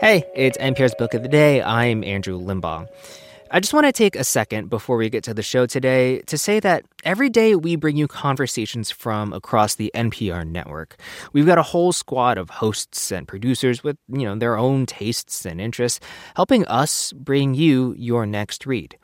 Hey, it's NPR's Book of the Day. I'm Andrew Limbong. I just want to take a second before we get to the show today to say that every day we bring you conversations from across the NPR network. We've got a whole squad of hosts and producers with, you know, their own tastes and interests helping us bring you your next read.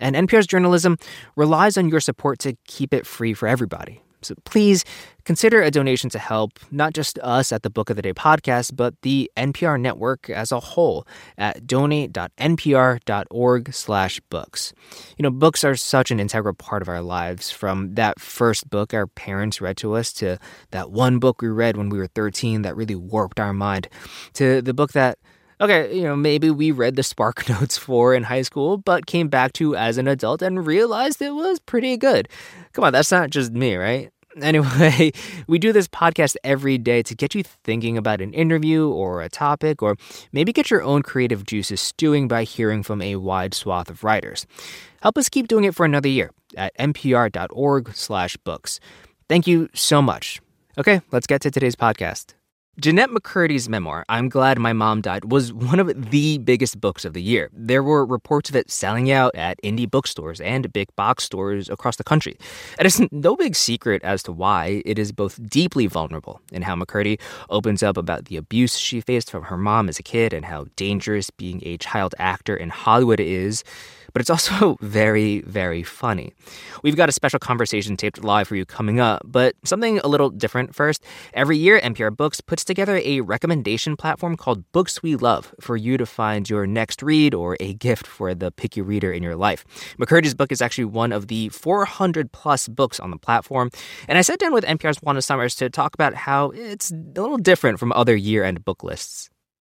And NPR's journalism relies on your support to keep it free for everybody. So please consider a donation to help not just us at the Book of the Day podcast, but the NPR network as a whole at donate.npr.org/books. You know, books are such an integral part of our lives from that first book our parents read to us to that one book we read when we were 13 that really warped our mind to the book that okay, you know, maybe we read the Spark Notes for in high school, but came back to as an adult and realized it was pretty good. Come on, that's not just me, right? Anyway, we do this podcast every day to get you thinking about an interview or a topic, or maybe get your own creative juices stewing by hearing from a wide swath of writers. Help us keep doing it for another year at npr.org/books. Thank you so much. Okay, let's get to today's podcast. Jennette McCurdy's memoir, I'm Glad My Mom Died, was one of the biggest books of the year. There were reports of it selling out at indie bookstores and big box stores across the country. And it's no big secret as to why it is both deeply vulnerable in how McCurdy opens up about the abuse she faced from her mom as a kid and how dangerous being a child actor in Hollywood is but it's also very, very funny. We've got a special conversation taped live for you coming up, but something a little different first. Every year, NPR Books puts together a recommendation platform called Books We Love for you to find your next read or a gift for the picky reader in your life. McCurdy's book is actually one of the 400 plus books on the platform, and I sat down with NPR's Juana Summers to talk about how it's a little different from other year end book lists.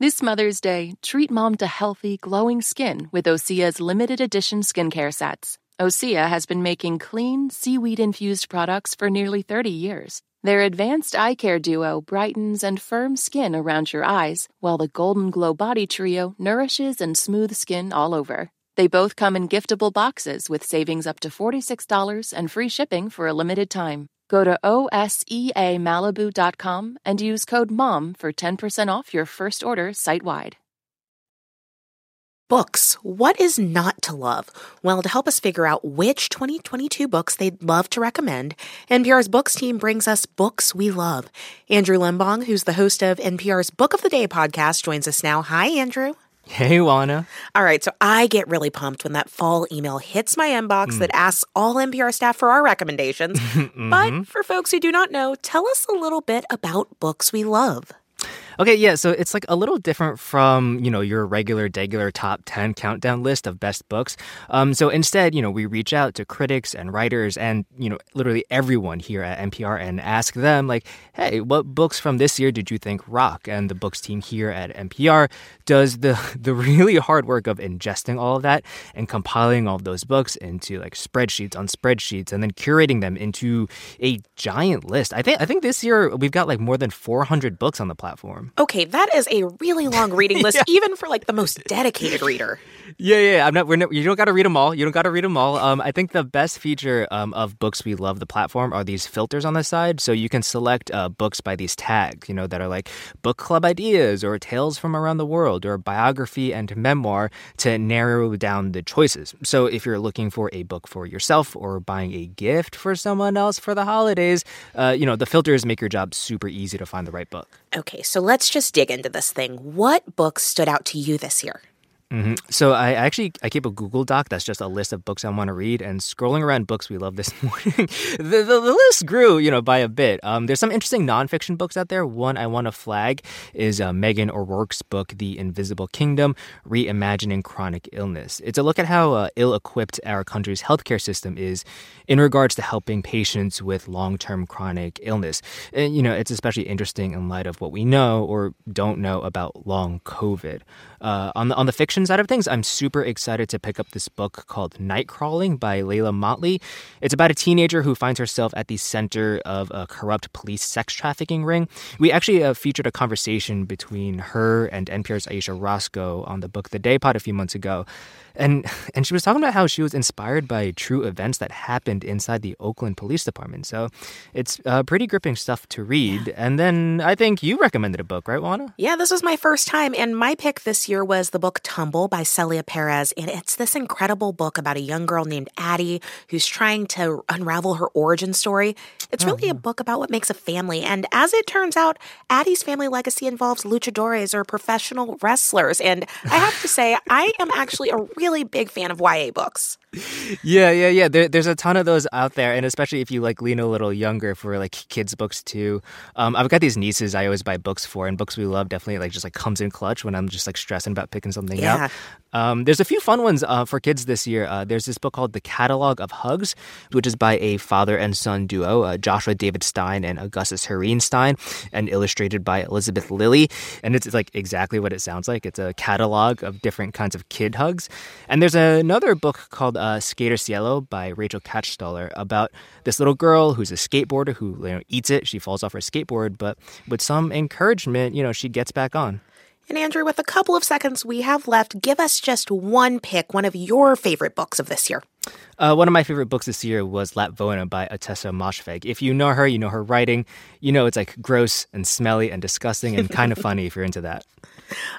This Mother's Day, treat mom to healthy, glowing skin with Osea's limited edition skincare sets. Osea has been making clean, seaweed infused products for nearly 30 years. Their advanced eye care duo brightens and firms skin around your eyes, while the Golden Glow Body Trio nourishes and smooths skin all over. They both come in giftable boxes with savings up to $46 and free shipping for a limited time. Go to OSEAMalibu.com and use code MOM for 10% off your first order site wide. Books. What is not to love? Well, to help us figure out which 2022 books they'd love to recommend, NPR's books team brings us Books We Love. Andrew Limbong, who's the host of NPR's Book of the Day podcast, joins us now. Hi, Andrew. Hey, Juana. All right, so I get really pumped when that fall email hits my inbox mm. that asks all NPR staff for our recommendations. mm-hmm. But for folks who do not know, tell us a little bit about books we love. Okay, yeah, so it's like a little different from, you know, your regular, regular top 10 countdown list of best books. Um, so instead, you know, we reach out to critics and writers and, you know, literally everyone here at NPR and ask them, like, hey, what books from this year did you think rock? And the books team here at NPR does the, the really hard work of ingesting all of that and compiling all of those books into like spreadsheets on spreadsheets and then curating them into a giant list. I think, I think this year we've got like more than 400 books on the platform. Okay, that is a really long reading list, yeah. even for like the most dedicated reader. Yeah, yeah. I'm not. We're not. You don't got to read them all. You don't got to read them all. Um, I think the best feature um, of books we love the platform are these filters on the side, so you can select uh, books by these tags. You know that are like book club ideas or tales from around the world or biography and memoir to narrow down the choices. So if you're looking for a book for yourself or buying a gift for someone else for the holidays, uh, you know the filters make your job super easy to find the right book. Okay, so let's just dig into this thing. What books stood out to you this year? Mm-hmm. So I actually I keep a Google Doc that's just a list of books I want to read, and scrolling around books we love this morning, the, the, the, list grew you know by a bit. Um, there's some interesting nonfiction books out there. One I want to flag is uh, Meghan O'Rourke's book, The Invisible Kingdom: Reimagining Chronic Illness. It's a look at how uh, ill-equipped our country's healthcare system is in regards to helping patients with long-term chronic illness. And you know it's especially interesting in light of what we know or don't know about long COVID. Uh, on the on the fiction side of things, I'm super excited to pick up this book called Night Crawling by Leila Mottley. It's about a teenager who finds herself at the center of a corrupt police sex trafficking ring. We actually uh, featured a conversation between her and NPR's Ayesha Rascoe on the book The Day Pod a few months ago and and she was talking about how she was inspired by true events that happened inside the Oakland Police Department. So it's uh, pretty gripping stuff to read. And then I think you recommended a book, right, Juana? Yeah, this was my first time, and my pick this year was the book Tumble by Celia Perez, and it's this incredible book about a young girl named Addie who's trying to unravel her origin story. It's really a uh-huh. book about what makes a family, and as it turns out, Addie's family legacy involves luchadores or professional wrestlers. And I have to say, I am actually a real really big fan of YA books. Yeah, yeah, yeah. There, there's a ton of those out there, and especially if you like lean a little younger for like kids books too. Um, I've got these nieces I always buy books for, and books we love definitely like just like comes in clutch when I'm just like stressing about picking something yeah. out. Um, there's a few fun ones uh, for kids this year. Uh, there's this book called The Catalog of Hugs, which is by a father and son duo, uh, Joshua David Stein and Augustus Heeren Stein, and illustrated by Elizabeth Lilly. And it's, it's like exactly what it sounds like. It's a catalog of different kinds of kid hugs. And there's another book called uh, Skater Cielo by Rachel Katstaller about this little girl who's a skateboarder who you know, eats it. She falls off her skateboard, but with some encouragement, you know, she gets back on. And Andrew, with a couple of seconds we have left, give us just one pick, one of your favorite books of this year. Uh, one of my favorite books this year was Lapvona by Ottessa Moshfegh. If you know her, you know her writing, you know it's like gross and smelly and disgusting and kind of funny if you're into that.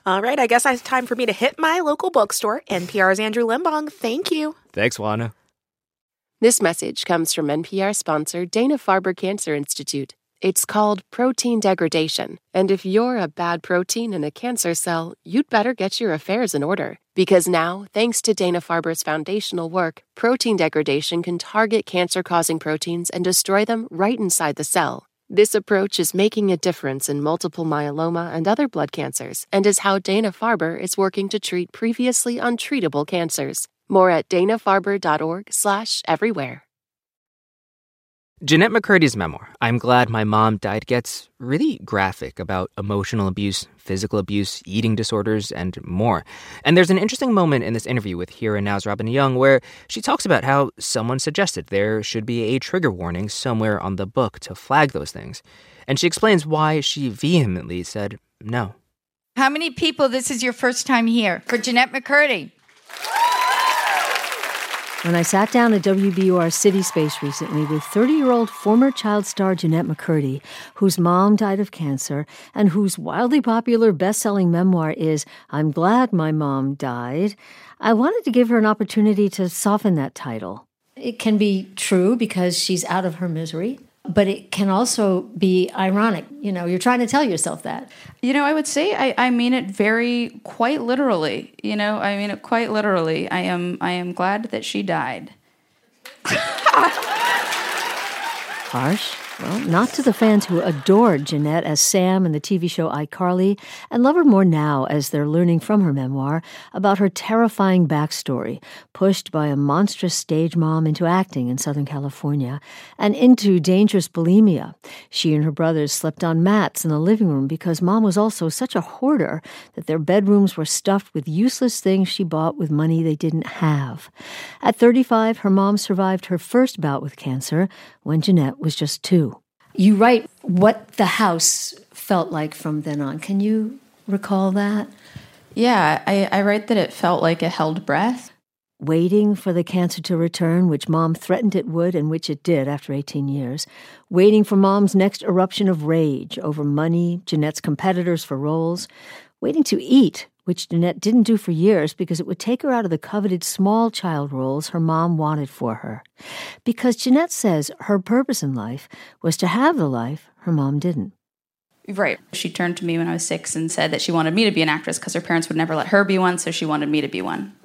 All right, I guess it's time for me to hit my local bookstore. NPR's Andrew Limbong. Thank you. Thanks, Juana. This message comes from NPR sponsor Dana Farber Cancer Institute. It's called protein degradation. And if you're a bad protein in a cancer cell, you'd better get your affairs in order. Because now, thanks to Dana Farber's foundational work, protein degradation can target cancer causing proteins and destroy them right inside the cell. This approach is making a difference in multiple myeloma and other blood cancers, and is how Dana Farber is working to treat previously untreatable cancers. More at danafarber.org/everywhere. Jennette McCurdy's memoir, I'm Glad My Mom Died, gets really graphic about emotional abuse, physical abuse, eating disorders, and more. And there's an interesting moment in this interview with Here and Now's Robin Young where she talks about how someone suggested there should be a trigger warning somewhere on the book to flag those things. And she explains why she vehemently said no. How many people, this is your first time here for Jennette McCurdy? When I sat down at WBUR City Space recently with 30 year old former child star Jennette McCurdy, whose mom died of cancer and whose wildly popular best selling memoir is I'm Glad My Mom Died, I wanted to give her an opportunity to soften that title. It can be true because she's out of her misery but it can also be ironic. You know, you're trying to tell yourself that. You know, I would say I, I mean it very quite literally. You know, I mean it quite literally. I am I am glad that she died. Harsh. Well, not to the fans who adored Jennette as Sam in the TV show iCarly and love her more now as they're learning from her memoir about her terrifying backstory, pushed by a monstrous stage mom into acting in Southern California and into dangerous bulimia. She and her brothers slept on mats in the living room because mom was also such a hoarder that their bedrooms were stuffed with useless things she bought with money they didn't have. At 35, her mom survived her first bout with cancer when Jennette was just two. You write what the house felt like from then on. Can you recall that? Yeah, I, I write that it felt like a held breath. Waiting for the cancer to return, which mom threatened it would, and which it did after 18 years. Waiting for mom's next eruption of rage over money, Jennette's competitors for roles. Waiting to eat, which Jennette didn't do for years because it would take her out of the coveted small child roles her mom wanted for her. Because Jennette says her purpose in life was to have the life her mom didn't. Right. She turned to me when I was six and said that she wanted me to be an actress because her parents would never let her be one, so she wanted me to be one.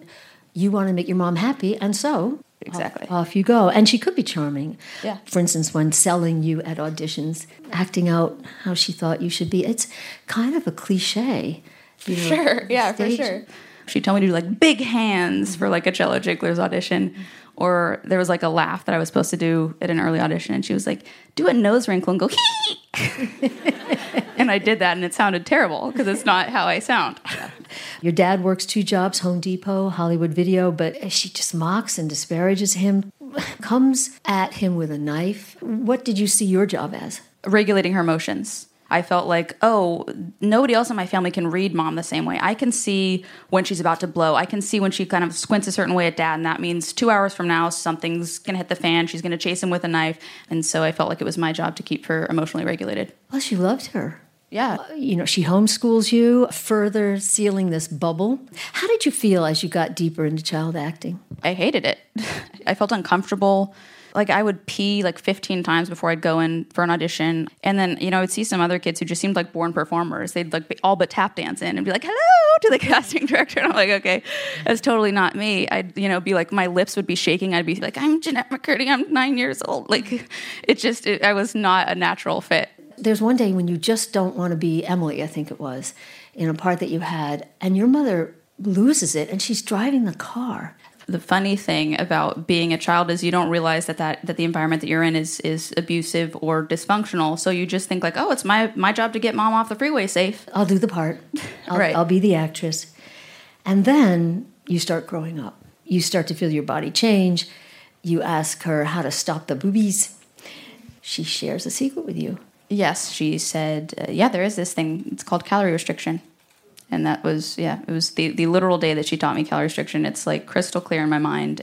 You want to make your mom happy, and so Exactly. off, off you go. And she could be charming. Yeah. For instance, when selling you at auditions, acting out how she thought you should be. It's kind of a cliche. You know, Sure. Yeah, for sure. She told me to do like big hands for like a Jell-O Jiggler's audition. Or there was like a laugh that I was supposed to do at an early audition, and she was like, "Do a nose wrinkle and go hee." and I did that, and it sounded terrible because it's not how I sound. Your dad works two jobs, Home Depot, Hollywood Video, but she just mocks and disparages him, comes at him with a knife. What did you see your job as? regulating her emotions. I felt like, oh, nobody else in my family can read mom the same way. I can see when she's about to blow. I can see when she kind of squints a certain way at dad, and that means two hours from now, something's gonna hit the fan. She's gonna chase him with a knife. And so I felt like it was my job to keep her emotionally regulated. Plus, she loved her. Yeah. Uh, you know, she homeschools you, further sealing this bubble. How did you feel as you got deeper into child acting? I hated it. I felt uncomfortable. Like I would pee like 15 times before I'd go in for an audition. And then, you know, I'd see some other kids who just seemed like born performers. They'd like be all but tap dance in and be like, hello to the casting director. And I'm like, okay, that's totally not me. I'd, you know, be like, my lips would be shaking. I'd be like, I'm Jennette McCurdy. I'm nine years old. Like it just, it, I was not a natural fit. There's one day when you just don't want to be Emily, I think it was, in a part that you had, and your mother loses it and she's driving the car. The funny thing about being a child is you don't realize that, that that the environment that you're in is is abusive or dysfunctional. So you just think like, oh, it's my my job to get mom off the freeway safe. I'll do the part. I'll, Right. I'll be the actress. And then you start growing up. You start to feel your body change. You ask her how to stop the boobies. She shares a secret with you. Yes, she said, uh, yeah, there is this thing. It's called calorie restriction. And that was, yeah, it was the, the literal day that she taught me calorie restriction. It's like crystal clear in my mind.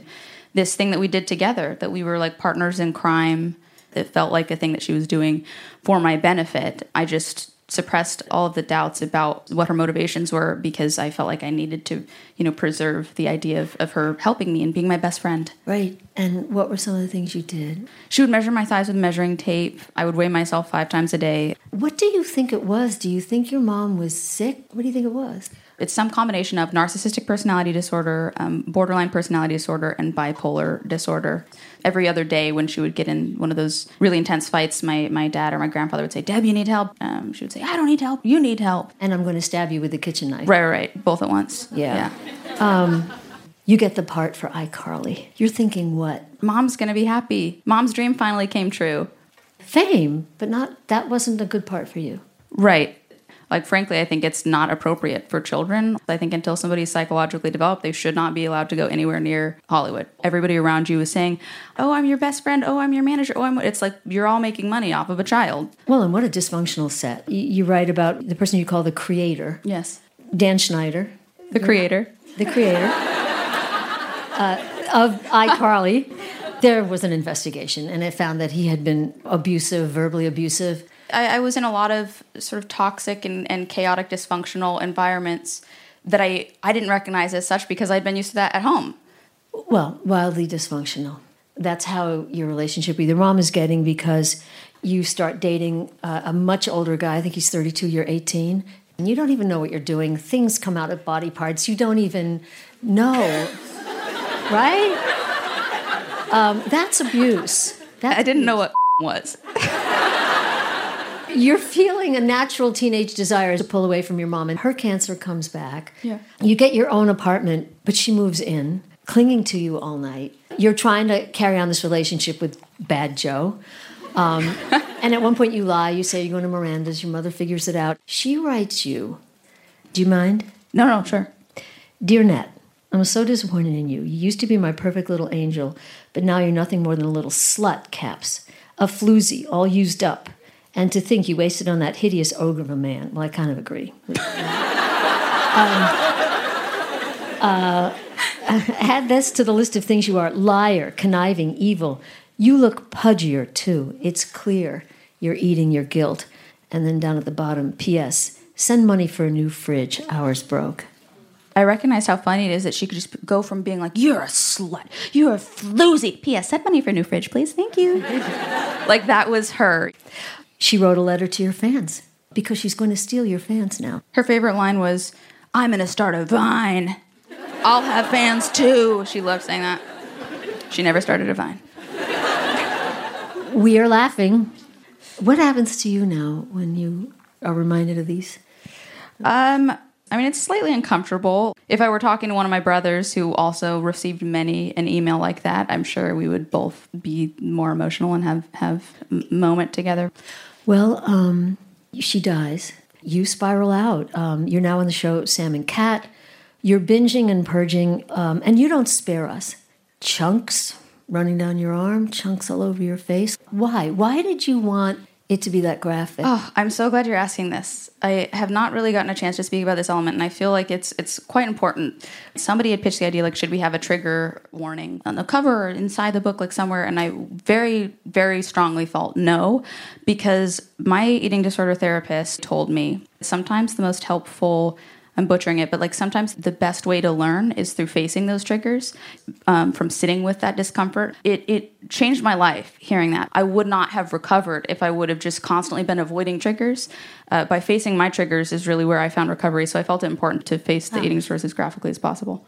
This thing that we did together, that we were like partners in crime, it felt like a thing that she was doing for my benefit. I just suppressed all of the doubts about what her motivations were because I felt like I needed to, you know, preserve the idea of, of her helping me and being my best friend. Right. And what were some of the things you did? She would measure my thighs with measuring tape. I would weigh myself five times a day. What do you think it was? Do you think your mom was sick? What do you think it was? It's some combination of narcissistic personality disorder, um, borderline personality disorder, and bipolar disorder. Every other day, when she would get in one of those really intense fights, my, my dad or my grandfather would say, Deb, you need help. Um, she would say, I don't need help. You need help. And I'm going to stab you with a kitchen knife. Right, right. Both at once. Yeah. Um, you get the part for iCarly. You're thinking what? Mom's going to be happy. Mom's dream finally came true. Fame, but not that wasn't a good part for you. Right. Like, frankly, I think it's not appropriate for children. I think until somebody's psychologically developed, they should not be allowed to go anywhere near Hollywood. Everybody around you is saying, Oh, I'm your best friend. Oh, I'm your manager. Oh, I'm. It's like you're all making money off of a child. Well, and what a dysfunctional set. You, you write about the person you call the creator, Yes. Dan Schneider, The creator. the creator uh, of iCarly. There was an investigation, and it found that he had been abusive, verbally abusive. I, I was in a lot of sort of toxic and, and chaotic, dysfunctional environments that I, I didn't recognize as such because I'd been used to that at home. Well, wildly dysfunctional. That's how your relationship with your mom is getting because you start dating uh, a much older guy. I think he's 32, you're 18. And you don't even know what you're doing. Things come out of body parts you don't even know. right? Um, that's abuse. That's I didn't know what was. You're feeling a natural teenage desire to pull away from your mom, and her cancer comes back. Yeah. You get your own apartment, but she moves in, clinging to you all night. You're trying to carry on this relationship with Bad Joe. Um, and at one point, you lie. You say you're going to Miranda's. Your mother figures it out. She writes you. Do you mind? No, no, sure. Dear Nat, I'm so disappointed in you. You used to be my perfect little angel, but now you're nothing more than a little slut, Caps. A floozy, all used up. And to think you wasted on that hideous ogre of a man. Well, I kind of agree. um, uh, add this to the list of things you are liar, conniving, evil. You look pudgier, too. It's clear you're eating your guilt. And then down at the bottom, P.S. Send money for a new fridge. Ours broke. I recognized how funny it is that she could just go from being like, "You're a slut, you're a floozy." P.S. Send money for a new fridge, please. Thank you. like that was her. She wrote a letter to your fans. Because she's going to steal your fans now. Her favorite line was, I'm going to start a vine. I'll have fans too. She loved saying that. She never started a vine. We are laughing. What happens to you now when you are reminded of these? Um, I mean, it's slightly uncomfortable. If I were talking to one of my brothers who also received many an email like that, I'm sure we would both be more emotional and have have a moment together. Well, um, she dies. You spiral out. Um, you're now on the show Sam and Cat. You're binging and purging, um, and you don't spare us. Chunks running down your arm, chunks all over your face. Why? Why did you want it to be that graphic? Oh, I'm so glad you're asking this. I have not really gotten a chance to speak about this element, and I feel like it's it's quite important. Somebody had pitched the idea like, should we have a trigger warning on the cover or inside the book, like somewhere? And I very, very strongly felt no, because my eating disorder therapist told me sometimes the most helpful I'm butchering it, but like sometimes the best way to learn is through facing those triggers, um, from sitting with that discomfort. It it changed my life hearing that. I would not have recovered if I would have just constantly been avoiding triggers. Uh, by facing my triggers is really where I found recovery. So I felt it important to face the eating disorders as graphically as possible.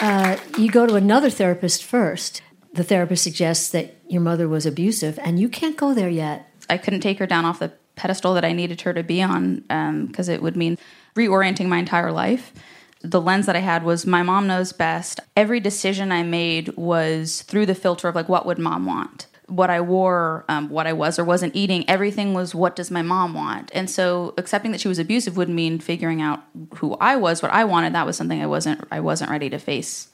Uh, you go to another therapist first. The therapist suggests that your mother was abusive, and you can't go there yet. I couldn't take her down off the pedestal that I needed her to be on because um, it would mean reorienting my entire life. The lens that I had was my mom knows best. Every decision I made was through the filter of like, what would mom want? What I wore, um, what I was or wasn't eating, everything was what does my mom want? And so accepting that she was abusive would mean figuring out who I was, what I wanted. That was something I wasn't I wasn't ready to face.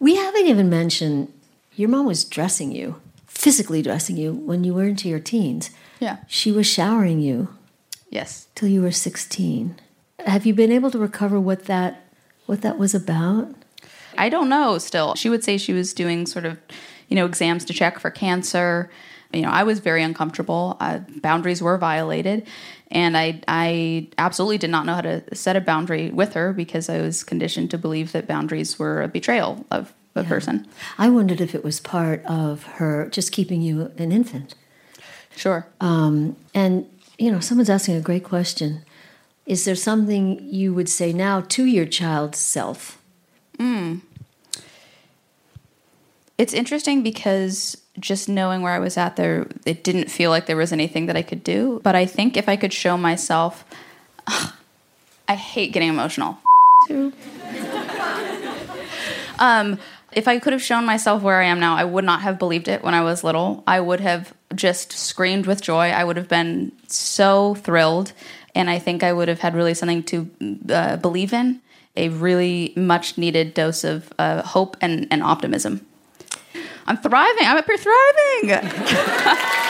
We haven't even mentioned your mom was dressing you, physically dressing you when you were into your teens. Yeah. She was showering you Yes. till you were 16. Have you been able to recover what that what that was about? I don't know still. She would say she was doing sort of, you know, exams to check for cancer. You know, I was very uncomfortable. Uh, boundaries were violated. And I, I absolutely did not know how to set a boundary with her because I was conditioned to believe that boundaries were a betrayal of a Yeah. person. I wondered if it was part of her just keeping you an infant. Sure. Um, and, you know, someone's asking a great question. Is there something you would say now to your child's self? It's interesting because just knowing where I was at there, it didn't feel like there was anything that I could do. But I think if I could show myself, I hate getting emotional. um, if I could have shown myself where I am now, I would not have believed it when I was little. I would have just screamed with joy. I would have been so thrilled. And I think I would have had really something to uh, believe in a really much needed dose of uh, hope and, and optimism. I'm thriving. I'm up here thriving.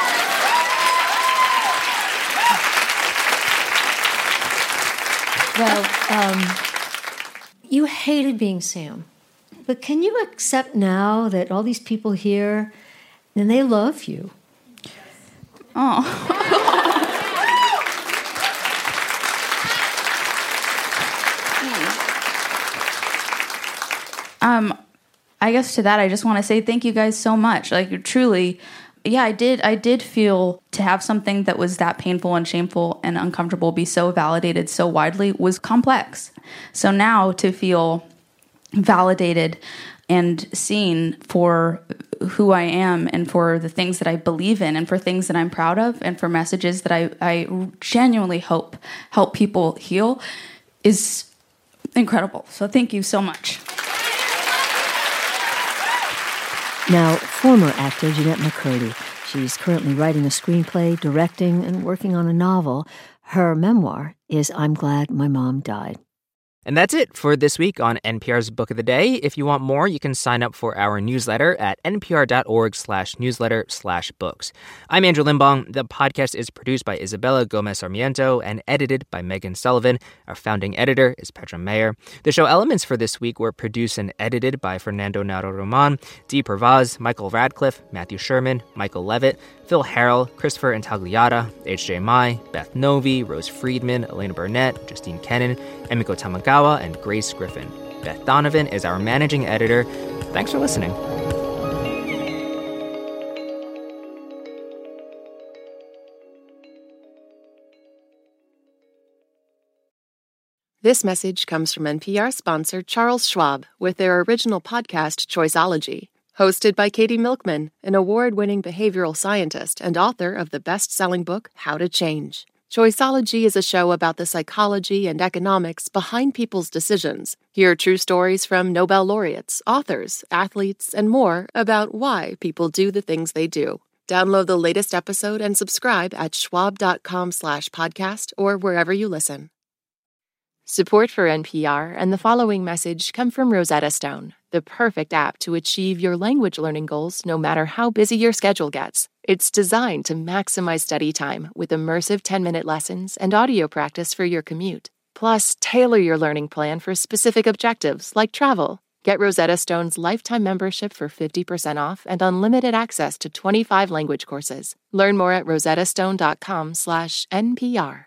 Well, um, you hated being Sam. But can you accept now that all these people here and they love you? Oh. Um, I guess to that, I just want to say thank you guys so much. Like truly, yeah, I did. I did feel to have something that was that painful and shameful and uncomfortable be so validated so widely was complex. So now to feel validated and seen for who I am and for the things that I believe in and for things that I'm proud of and for messages that I, I genuinely hope help people heal is incredible. So thank you so much. Now, former actor Jennette McCurdy. She's currently writing a screenplay, directing, and working on a novel. Her memoir is I'm Glad My Mom Died. And that's it for this week on NPR's Book of the Day. If you want more, you can sign up for our newsletter at npr.org slash newsletter slash books. I'm Andrew Limbong. The podcast is produced by Isabella Gomez Sarmiento and edited by Megan Sullivan. Our founding editor is Petra Mayer. The show elements for this week were produced and edited by Fernando Narro Roman, Dee Pervaz, Michael Radcliffe, Matthew Sherman, Michael Levitt, Phil Harrell, Christopher Intagliata, H.J. Mai, Beth Novey, Rose Friedman, Elena Burnett, Justine Kenin, Emiko Tamagawa, and Grace Griffin. Beth Donovan is our managing editor. Thanks for listening. This message comes from NPR sponsor Charles Schwab with their original podcast Choiceology, hosted by Katie Milkman, an award winning behavioral scientist and author of the best selling book How to Change. Choiceology is a show about the psychology and economics behind people's decisions. Hear true stories from Nobel laureates, authors, athletes, and more about why people do the things they do. Download the latest episode and subscribe at schwab.com slash podcast or wherever you listen. Support for NPR and the following message come from Rosetta Stone, the perfect app to achieve your language learning goals no matter how busy your schedule gets. It's designed to maximize study time with immersive 10 minute lessons and audio practice for your commute. Plus, tailor your learning plan for specific objectives like travel. Get Rosetta Stone's lifetime membership for 50% off and unlimited access to 25 language courses. Learn more at rosettastone.com/npr.